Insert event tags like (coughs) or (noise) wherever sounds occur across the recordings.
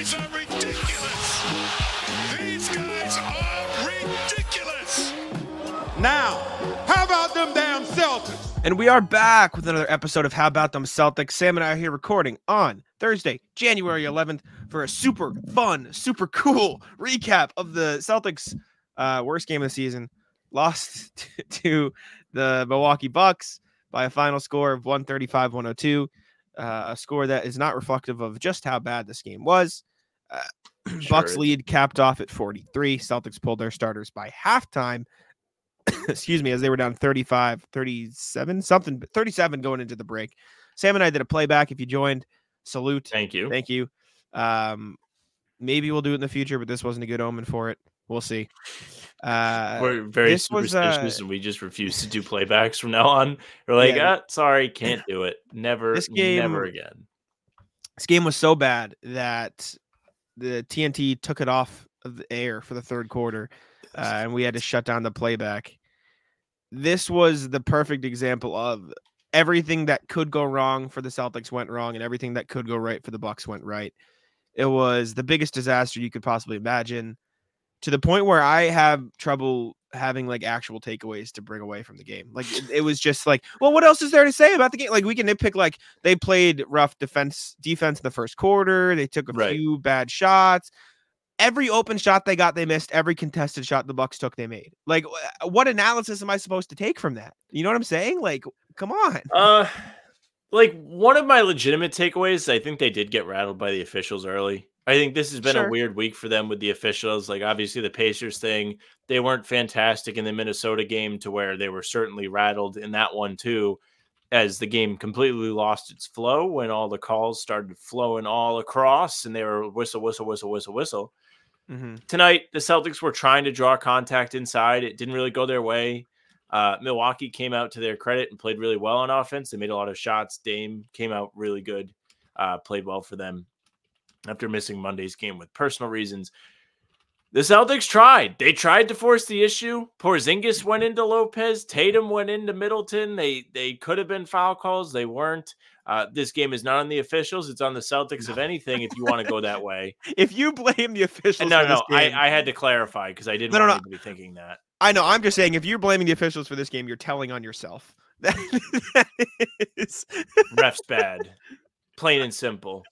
Guys are ridiculous. These guys are ridiculous. Now, how about them damn Celtics? And we are back with another episode of How About Them Celtics. Sam and I are here recording on Thursday, January 11th, for a super fun, super cool recap of the Celtics' uh, worst game of the season. Lost (laughs) to the Milwaukee Bucks by a final score of 135 102 uh, a score that is not reflective of just how bad this game was. Uh, (clears throat) Bucks lead capped off at 43. Celtics pulled their starters by halftime. (coughs) Excuse me, as they were down 35, 37, something, 37 going into the break. Sam and I did a playback. If you joined, salute. Thank you. Thank you. Um, maybe we'll do it in the future, but this wasn't a good omen for it. We'll see. Uh, We're very this was, superstitious, uh, and we just refuse to do playbacks from now on. We're like, Yeah, ah, sorry, can't (coughs) do it. Never, This game- never again. this game was so bad that the TNT took it off of the air for the third quarter, uh, and we had to shut down the playback. This was the perfect example of everything that could go wrong for the Celtics went wrong, and everything that could go right for the Bucks went right. It was the biggest disaster you could possibly imagine, to the point where I have trouble having like actual takeaways to bring away from the game. Like it, it was just like, well, what else is there to say about the game? Like we can nitpick like they played rough defense defense in the first quarter. They took a Right. few bad shots. Every open shot they got, they missed. Every contested shot the Bucks took, they made. Like, what analysis am I supposed to take from that? You know what I'm saying? Like, come on. Uh, like one of my legitimate takeaways, I think they did get rattled by the officials early. I think this has been Sure. a weird week for them with the officials. Like obviously the Pacers thing, they weren't fantastic in the Minnesota game to where they were certainly rattled in that one too, as the game completely lost its flow when all the calls started flowing all across and they were whistle, whistle, whistle, whistle, whistle hmm tonight the celtics were trying to draw contact inside it didn't really go their way uh, milwaukee came out to their credit and played really well on offense they made a lot of shots dame came out really good uh, played well for them after missing monday's game with personal reasons the celtics tried they tried to force the issue porzingis went into lopez tatum went into middleton they they could have been foul calls they weren't uh, this game is not on the officials it's on the celtics if anything if you want to go that way (laughs) If you blame the officials, no, for no, this I, game- I had to clarify because I didn't No, no, want no. anybody thinking that. I know. I'm just saying, if you're blaming the officials for this game, you're telling on yourself. (laughs) That is, Refs bad, plain and simple.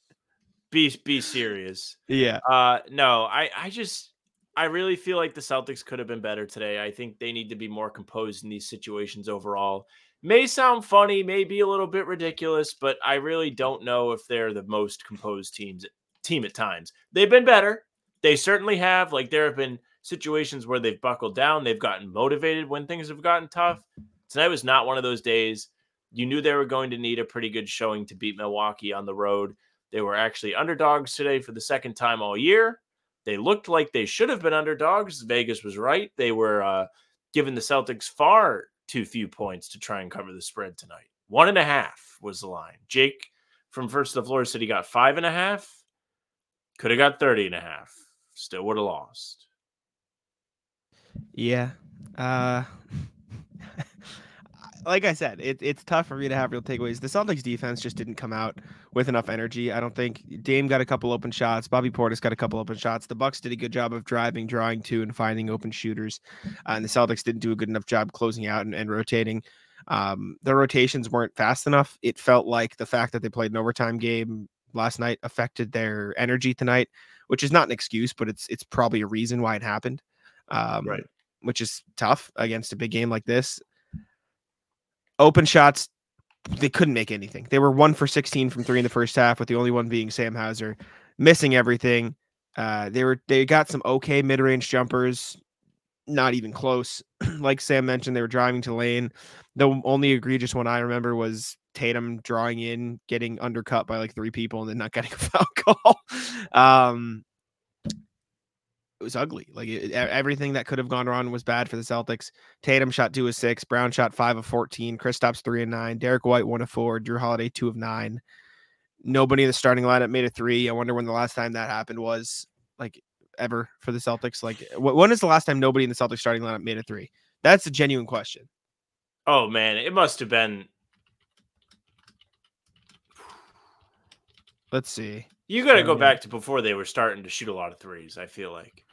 Be be serious. yeah. Uh, no, I I just I really feel like the Celtics could have been better today. I think they need to be more composed in these situations overall. May sound funny, may be a little bit ridiculous, but I really don't know if they're the most composed teams team at times. They've been better. They certainly have. Like there have been situations where they've buckled down, they've gotten motivated when things have gotten tough. Tonight was not one of those days. You knew they were going to need a pretty good showing to beat Milwaukee on the road. They were actually underdogs today for the second time all year. They looked like they should have been underdogs. Vegas was right. They were uh, giving the Celtics far too few points to try and cover the spread tonight. One and a half was the line. Jake from First to the Floor said he got five and a half. Could have got 30 and a half. Still would have lost. Yeah. Uh like I said, it, it's tough for me to have real takeaways. The Celtics defense just didn't come out with enough energy. I don't think Dame got a couple open shots. Bobby Portis got a couple open shots. The Bucks did a good job of driving, drawing to, and finding open shooters. Uh, and the Celtics didn't do a good enough job closing out and, and rotating. Um, the rotations weren't fast enough. It felt like the fact that they played an overtime game last night affected their energy tonight, which is not an excuse, but it's it's probably a reason why it happened. Um, Right. Which is tough against a big game like this. Open shots, they couldn't make anything. They were one for 16 from three in the first half, with the only one being Sam Hauser, missing everything. Uh, they were they got some okay mid range jumpers, not even close. (clears throat) like Sam mentioned, they were driving to lane. The only egregious one I remember was Tatum drawing in, getting undercut by like three people, and then not (laughs) getting a foul call. um, it was ugly. Like it, everything that could have gone wrong was bad for the Celtics. Tatum shot two of six, Brown shot five of fourteen, Kristaps three and nine, Derrick White one of four, Jrue Holiday two of nine. Nobody in the starting lineup made a three. I wonder when the last time that happened was, like ever for the Celtics. Like wh- when is the last time nobody in the Celtics starting lineup made a three? That's a genuine question. Oh man, it must have been. Let's see. You got to go Um, back to before they were starting to shoot a lot of threes. I feel like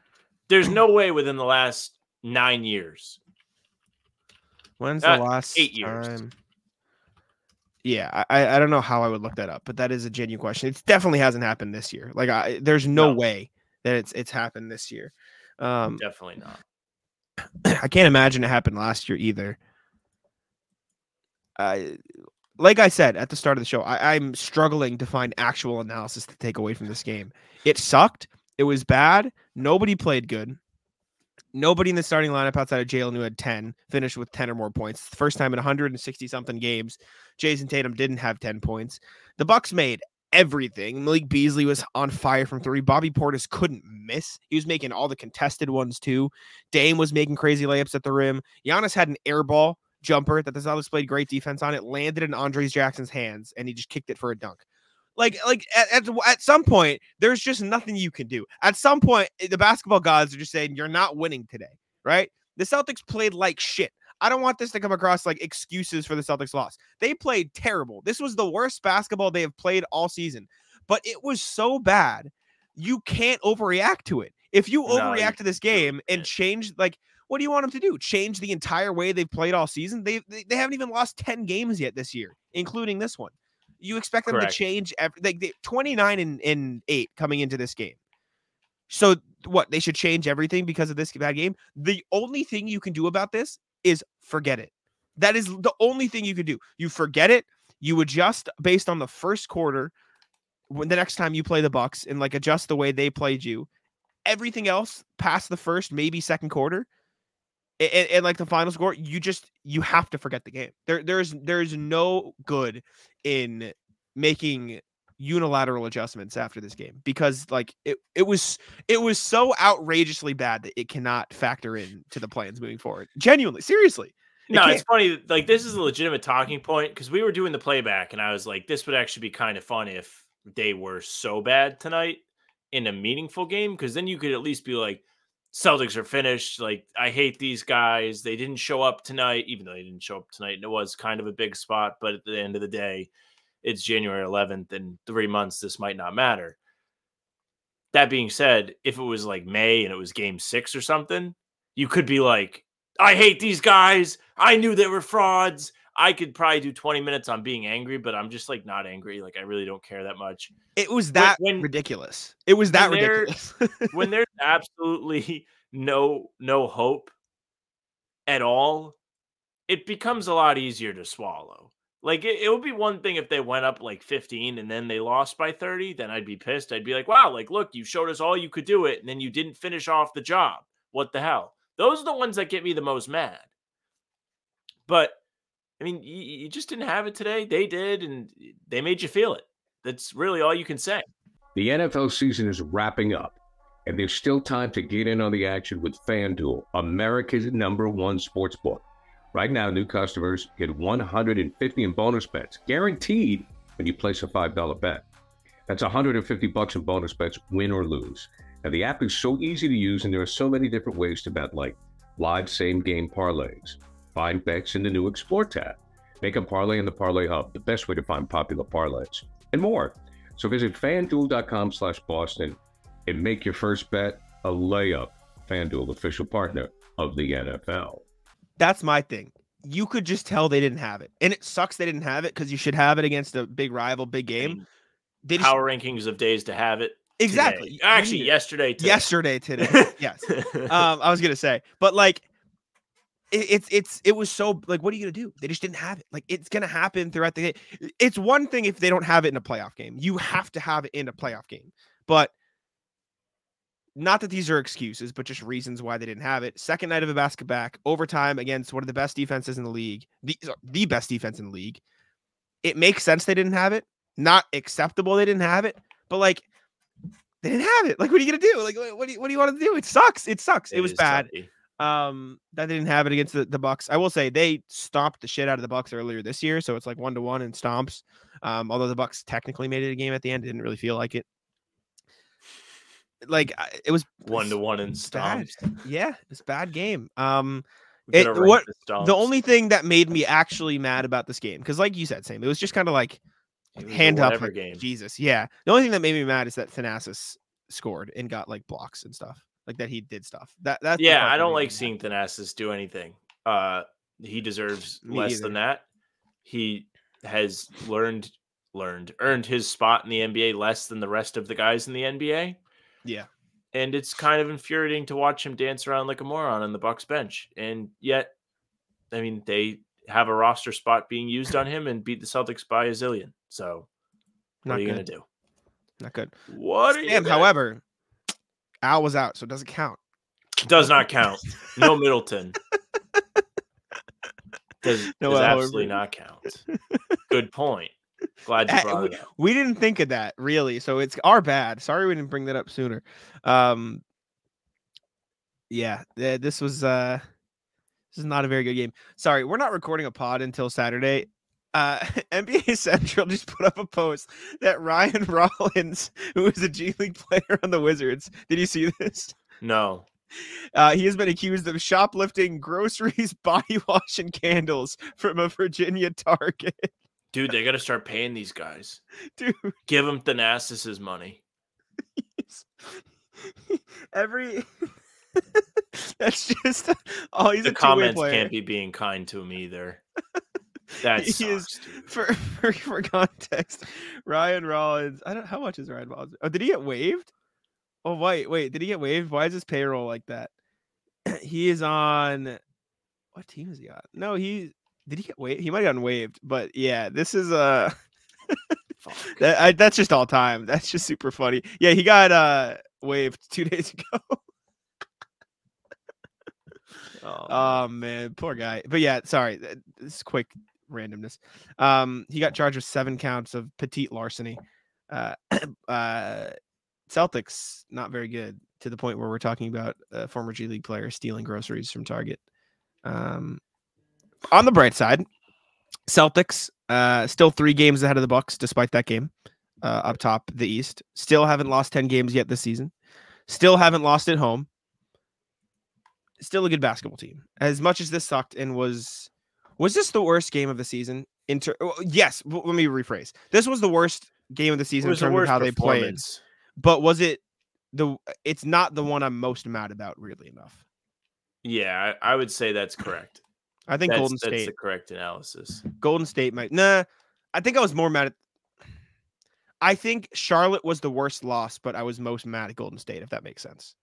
there's no way within the last nine years. When's Uh, the last eight years. time? Yeah, I- I I don't know how I would look that up, but that is a genuine question. It definitely hasn't happened this year. Like, I, there's no, No. way that it's it's happened this year. Um, Definitely not. (clears throat) I can't imagine it happened last year either. I, like I said at the start of the show, I, I'm struggling to find actual analysis to take away from this game. It sucked. It was bad. Nobody played good. Nobody in the starting lineup outside of Jaylen, who had 10, finished with 10 or more points. The first time in 160 something games, Jayson Tatum didn't have 10 points. The Bucks made everything. Malik Beasley was on fire from three. Bobby Portis couldn't miss. He was making all the contested ones too. Dame was making crazy layups at the rim. Giannis had an air ball jumper that the Celtics played great defense on. It landed in Andres Jackson's hands, and he just kicked it for a dunk. Like, like at, at, at some point, there's just nothing you can do. At some point, eh, the basketball gods are just saying you're not winning today, right? The Celtics played like shit. I don't want this to come across like excuses for the Celtics loss. They played terrible. This was the worst basketball they have played all season, but it was so bad. You can't overreact to it. If you No, you overreact to this game and change, like, what do you want them to do? Change the entire way they've played all season? They they, they haven't even lost 10 games yet this year, including this one. You expect them Correct. to change every, like they, 29 and, and 8 coming into this game. So what? They should change everything because of this bad game. The only thing you can do about this is forget it. That is the only thing you can do. You forget it. You adjust based on the first quarter. When the next time you play the Bucks and like adjust the way they played you, everything else past the first, maybe second quarter, and, and like the final score, you just you have to forget the game. There, there's there's no good in making unilateral adjustments after this game because like it, it was it was so outrageously bad that it cannot factor in to the plans moving forward. Genuinely, seriously. It No, can't. it's funny. Like this is a legitimate talking point because we were doing the playback, and I was like, "This would actually be kind of fun if they were so bad tonight in a meaningful game, because then you could at least be like, Celtics are finished. Like I hate these guys. They didn't show up tonight, even though they didn't show up tonight, and it was kind of a big spot. But at the end of the day, it's January 11th, and three months. This might not matter. That being said, if it was like May and it was Game Six or something, you could be like, I hate these guys. I knew they were frauds. I could probably do 20 minutes on being angry, but I'm just like not angry. Like I really don't care that much. It was that when- ridiculous. It was that when ridiculous. (laughs) When there's absolutely (laughs) no no hope at all, it becomes a lot easier to swallow. Like it, it would be one thing if they went up like 15 and then they lost by 30, then I'd be pissed. I'd be like, wow, like look, you showed us all you could do it, and then you didn't finish off the job. What the hell? Those are the ones that get me the most mad. But I mean, you, you just didn't have it today. They did, and they made you feel it. That's really all you can say. The NFL season is wrapping up, and there's still time to get in on the action with FanDuel, America's number one sports book. Right now, new customers get 150 in bonus bets, guaranteed when you place a $5 bet. That's 150 bucks in bonus bets, win or lose. Now, the app is so easy to use, and there are so many different ways to bet, like live same game parlays, find bets in the new Explore tab, make a parlay in the Parlay Hub, the best way to find popular parlays, and more. So visit fanduel.com slash Boston and make your first bet a layup. FanDuel, official partner of the NFL. That's my thing. You could just tell they didn't have it. And it sucks they didn't have it because you should have it against a big rival, big game. mean, They just, power rankings of days to have it. today. exactly. Actually, yesterday. Today. yesterday today. (laughs) yes. um, I was gonna say, but like, it, it's it's it was so like, what are you gonna do? They just didn't have it. Like, it's gonna happen throughout the game. It's one thing if they don't have it in a playoff game. You have to have it in a playoff game. But not that these are excuses, but just reasons why they didn't have it. Second night of a basket back, overtime against one of the best defenses in the league, the uh, the best defense in the league. it makes sense they didn't have it. Not acceptable they didn't have it, but like they didn't have it. Like, what are you gonna do? Like, what do you, what do you want to do? It sucks. It sucks. It, was bad. sucky. Um, that didn't have it against the, the Bucks. I will say they stomped the shit out of the Bucks earlier this year, so it's like one to one in stomps. Um, although the Bucks technically made it a game at the end, it didn't really feel like it. Like it was One to one in bad. stomps. Yeah, it's bad game. Um, It- what- the, only thing that made me actually mad about this game, because like you said, Sam, it was just kind of like It was a hand up like, game. Jesus. Yeah. The only thing that made me mad is that Thanasis scored and got like blocks and stuff. Like that he did stuff. That that's Yeah, I don't like seeing Thanasis do anything. Uh, he deserves Me less either. than that. He has learned, learned, earned his spot in the NBA less than the rest of the guys in the NBA, Yeah. and it's kind of infuriating to watch him dance around like a moron on the Bucks bench. And yet, I mean, they have a roster spot being used on him and beat the Celtics by a zillion. So, what Not are you good. gonna do? Not good. What are you? Sam, however, Al was out, so it doesn't count. does not count. No Middleton. Does, (laughs) No does absolutely not count. Good point. Glad you Uh, brought we, it up. we didn't think of that really, so it's our bad. Sorry we didn't bring that up sooner. Um, yeah, th- this was uh, this is not a very good game. Sorry, we're not recording a pod until Saturday. Uh, (laughs) NBA Central just put up a post that Ryan (laughs) Rollins, who is a G League player on the Wizards, did you see this? No. Uh, he has been accused of shoplifting groceries, (laughs) body wash, and candles from a Virginia Target. Dude, they got to start paying these guys. Dude, Give them Thanasis' money. every that's just oh he's the comments can't be being kind to him either. That (laughs) He is- for, (laughs) for for context ryan rollins i don't how much is ryan rollins? Oh did he get waived? Oh wait wait did he get waived? Why is his payroll like that? (clears throat) He is on what team is he on? No he did he get waived? He might have gotten waived but yeah this is uh (laughs) Fuck. that, I, that's just all time. That's just super funny. Yeah he got uh waived two days ago. Oh, Oh man, poor guy. But yeah, sorry. th- This is quick randomness. Um, he got charged with seven counts of petite larceny. Uh, (coughs) uh, Celtics not very good to the point where we're talking about a former G League player stealing groceries from Target. Um, on the bright side, Celtics uh, still three games ahead of the Bucks despite that game uh, up top the East. Still haven't lost ten games yet this season. Still haven't lost at home still a good basketball team. As much as this sucked and was was this the worst game of the season? In ter- yes, let me rephrase. This was the worst game of the season in terms of how they played. But was it the it's not the one I'm most mad about, really enough. Yeah, I, I would say that's correct. I think that's, Golden that's State the correct analysis. Golden State might nah. I think I was more mad at I think Charlotte was the worst loss, but I was most mad at Golden State, if that makes sense.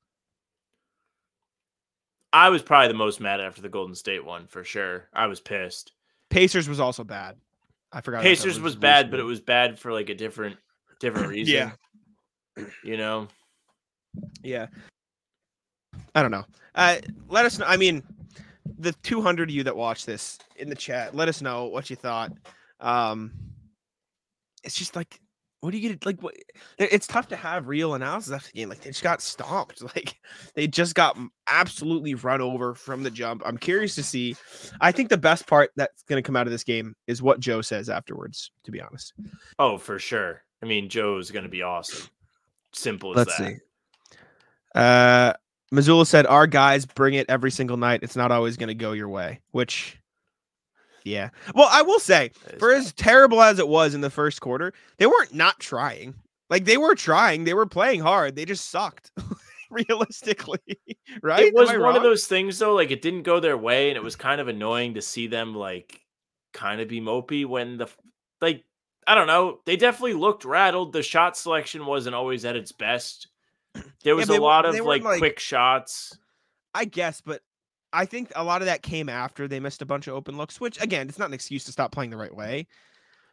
I was probably the most mad after the Golden State one for sure. I was pissed. Pacers was also bad. I forgot. Pacers was just bad, but it was bad for like a different different (clears throat) reason. Yeah. You know? Yeah. I don't know. Uh, let us know. I mean, the 200 of you that watch this in the chat, let us know what you thought. Um, it's just like, what do you get? Like, what? It's tough to have real analysis after the game. Like, they just got stomped. (laughs) Like, they just got absolutely run over from the jump. I'm curious to see. I think the best part that's going to come out of this game is what Joe says afterwards, to be honest. Oh, for sure. I mean, Joe's gonna be awesome. Simple as that. Uh, Mazzulla said, "Our guys bring it every single night. It's not always going to go your way." Which, yeah. Well, I will say, for bad. as terrible as it was in the first quarter, they weren't not trying. Like they were trying. They were playing hard. They just sucked. (laughs) Realistically, (laughs) right? It was one of those things though, like it didn't go their way, and it was kind of annoying to see them like kind of be mopey when the like I don't know. They definitely looked rattled. The shot selection wasn't always at its best. There was they a lot of like, like- quick shots. I guess, but I think a lot of that came after they missed a bunch of open looks, which again, it's not an excuse to stop playing the right way.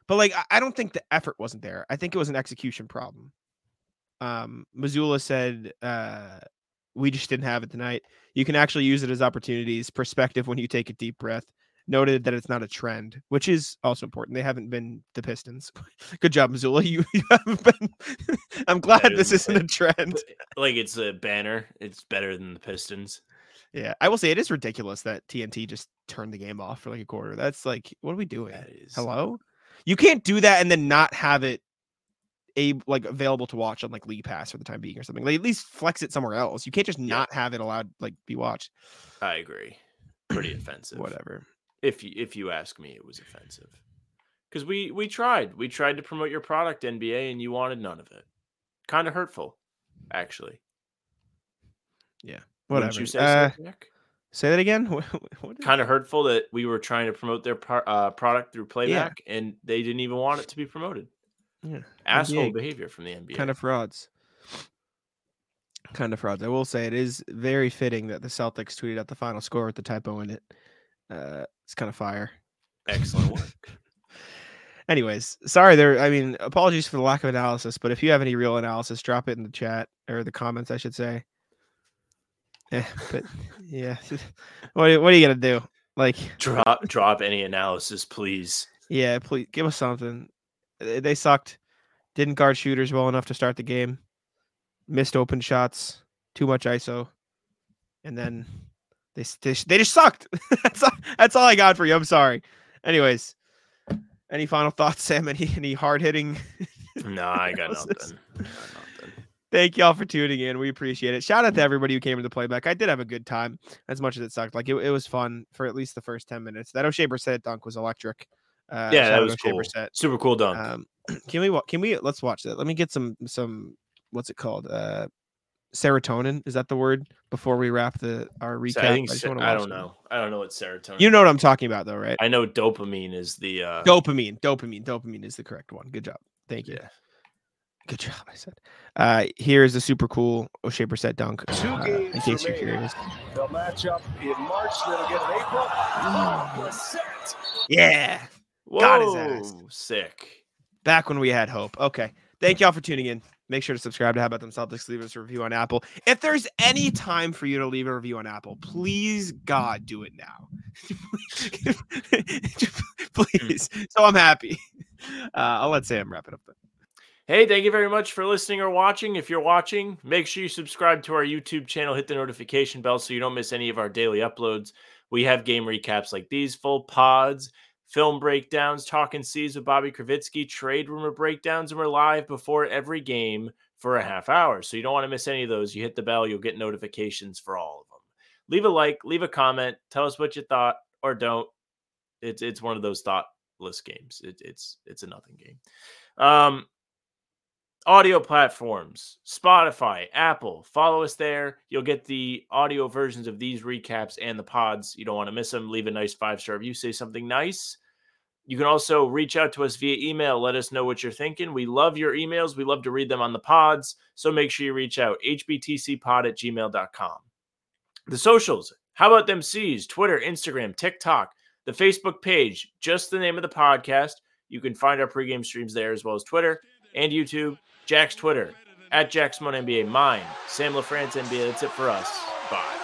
But like I- don't think the effort wasn't there. I think it was an execution problem. Um Mazzulla said uh we just didn't have it tonight. You can actually use it as opportunities, perspective when you take a deep breath. noted that it's not a trend, which is also important. They haven't been the Pistons. (laughs) Good job, Mazzulla. (laughs) You, you haven't been. (laughs) I'm glad Better this isn't a trend. Like it's a banner. It's better than the Pistons. Yeah, I will say it is ridiculous that TNT just turned the game off for like a quarter. That's like, what are we doing? Is Hello, you can't do that and then not have it a like available to watch on like League Pass for the time being or something. Like at least flex it somewhere else. You can't just Yeah. not have it allowed like be watched. I agree. Pretty (clears throat) offensive. Whatever. If you if you ask me, it was offensive. Because we we tried. We tried to promote your product, NBA, and you wanted none of it. Kind of hurtful, actually. Wouldn't Whatever. you say uh, say that again. (laughs) What, what Kind of hurtful that we were trying to promote their pro- uh, product through playback, and they didn't even want it to be promoted. Yeah, Asshole NBA behavior from the NBA. kind of frauds. Kind of frauds. I will say it is very fitting that the Celtics tweeted out the final score with the typo in it. Uh, it's kind of fire. excellent work. (laughs) Anyways, sorry there. I mean, apologies for the lack of analysis, but if you have any real analysis, drop it in the chat or the comments, I should say. Yeah, but yeah, (laughs) what are- what are you gonna do? Like, drop drop any analysis, please. yeah, please give us something. They they sucked. Didn't guard shooters well enough to start the game. Missed open shots. Too much ISO, and then they they, they just sucked. (laughs) that's all, that's all I got for you. I'm sorry. Anyways, any final thoughts, Sam? (laughs) Any any hard hitting? No, I got nothing. I got nothing. Thank y'all for tuning in. We appreciate it. Shout out to everybody who came to the playback. I did have a good time, as much as it sucked. Like it, it was fun for at least the first ten minutes. That Oshae Brissett dunk was electric. Uh, Yeah, that was Oshae cool. Brissett. Super cool dunk. Um, (clears throat) can we can we let's watch that. Let me get some some what's it called? Uh, serotonin is that the word? Before we wrap the our recap, I think wanna I don't it. know. I don't know what serotonin. You know what I'm talking about, though, right? I know dopamine is the uh, dopamine, dopamine, dopamine is the correct one. Good job. Thank you. Yeah. Good (laughs) job. I said. Uh, here's a super cool Oshae Brissett dunk. Two uh, games in case you're curious. They'll match up in March, then again in April. Oh, Brissett. Yeah. Whoa, God, his ass. sick. back when we had hope. Okay. Thank y'all for tuning in. Make sure to subscribe to How About Them Celtics. Leave us a review on Apple. If there's any time for you to leave a review on Apple, please, God, do it now. (laughs) (laughs) please. So I'm happy. Uh, I'll let Sam wrap it up. Then. Hey, thank you very much for listening or watching. If you're watching, make sure you subscribe to our YouTube channel, hit the notification bell so you don't miss any of our daily uploads. We have game recaps like these, full pods, film breakdowns, talking seas with Bobby Kravitsky, trade rumor breakdowns, and we're live before every game for a half hour. So you don't want to miss any of those. You hit the bell, you'll get notifications for all of them. Leave a like, leave a comment, tell us what you thought or don't. It's it's one of those thoughtless games. It, it's it's a nothing game. Um, audio platforms Spotify, Apple. Follow us there. You'll get the audio versions of these recaps and the pods. You don't want to miss them. Leave a nice five star review, say something nice. You can also reach out to us via email. Let us know what you're thinking. We love your emails. We love to read them on the pods. So make sure you reach out. HBTCpod at gmail.com. The socials. How about them C's? Twitter, Instagram, TikTok, the Facebook page, just the name of the podcast. You can find our pregame streams there as well as Twitter and YouTube. Jack's Twitter at Jackson NBA. Mine, Sam LaFrance NBA. That's it for us. Bye.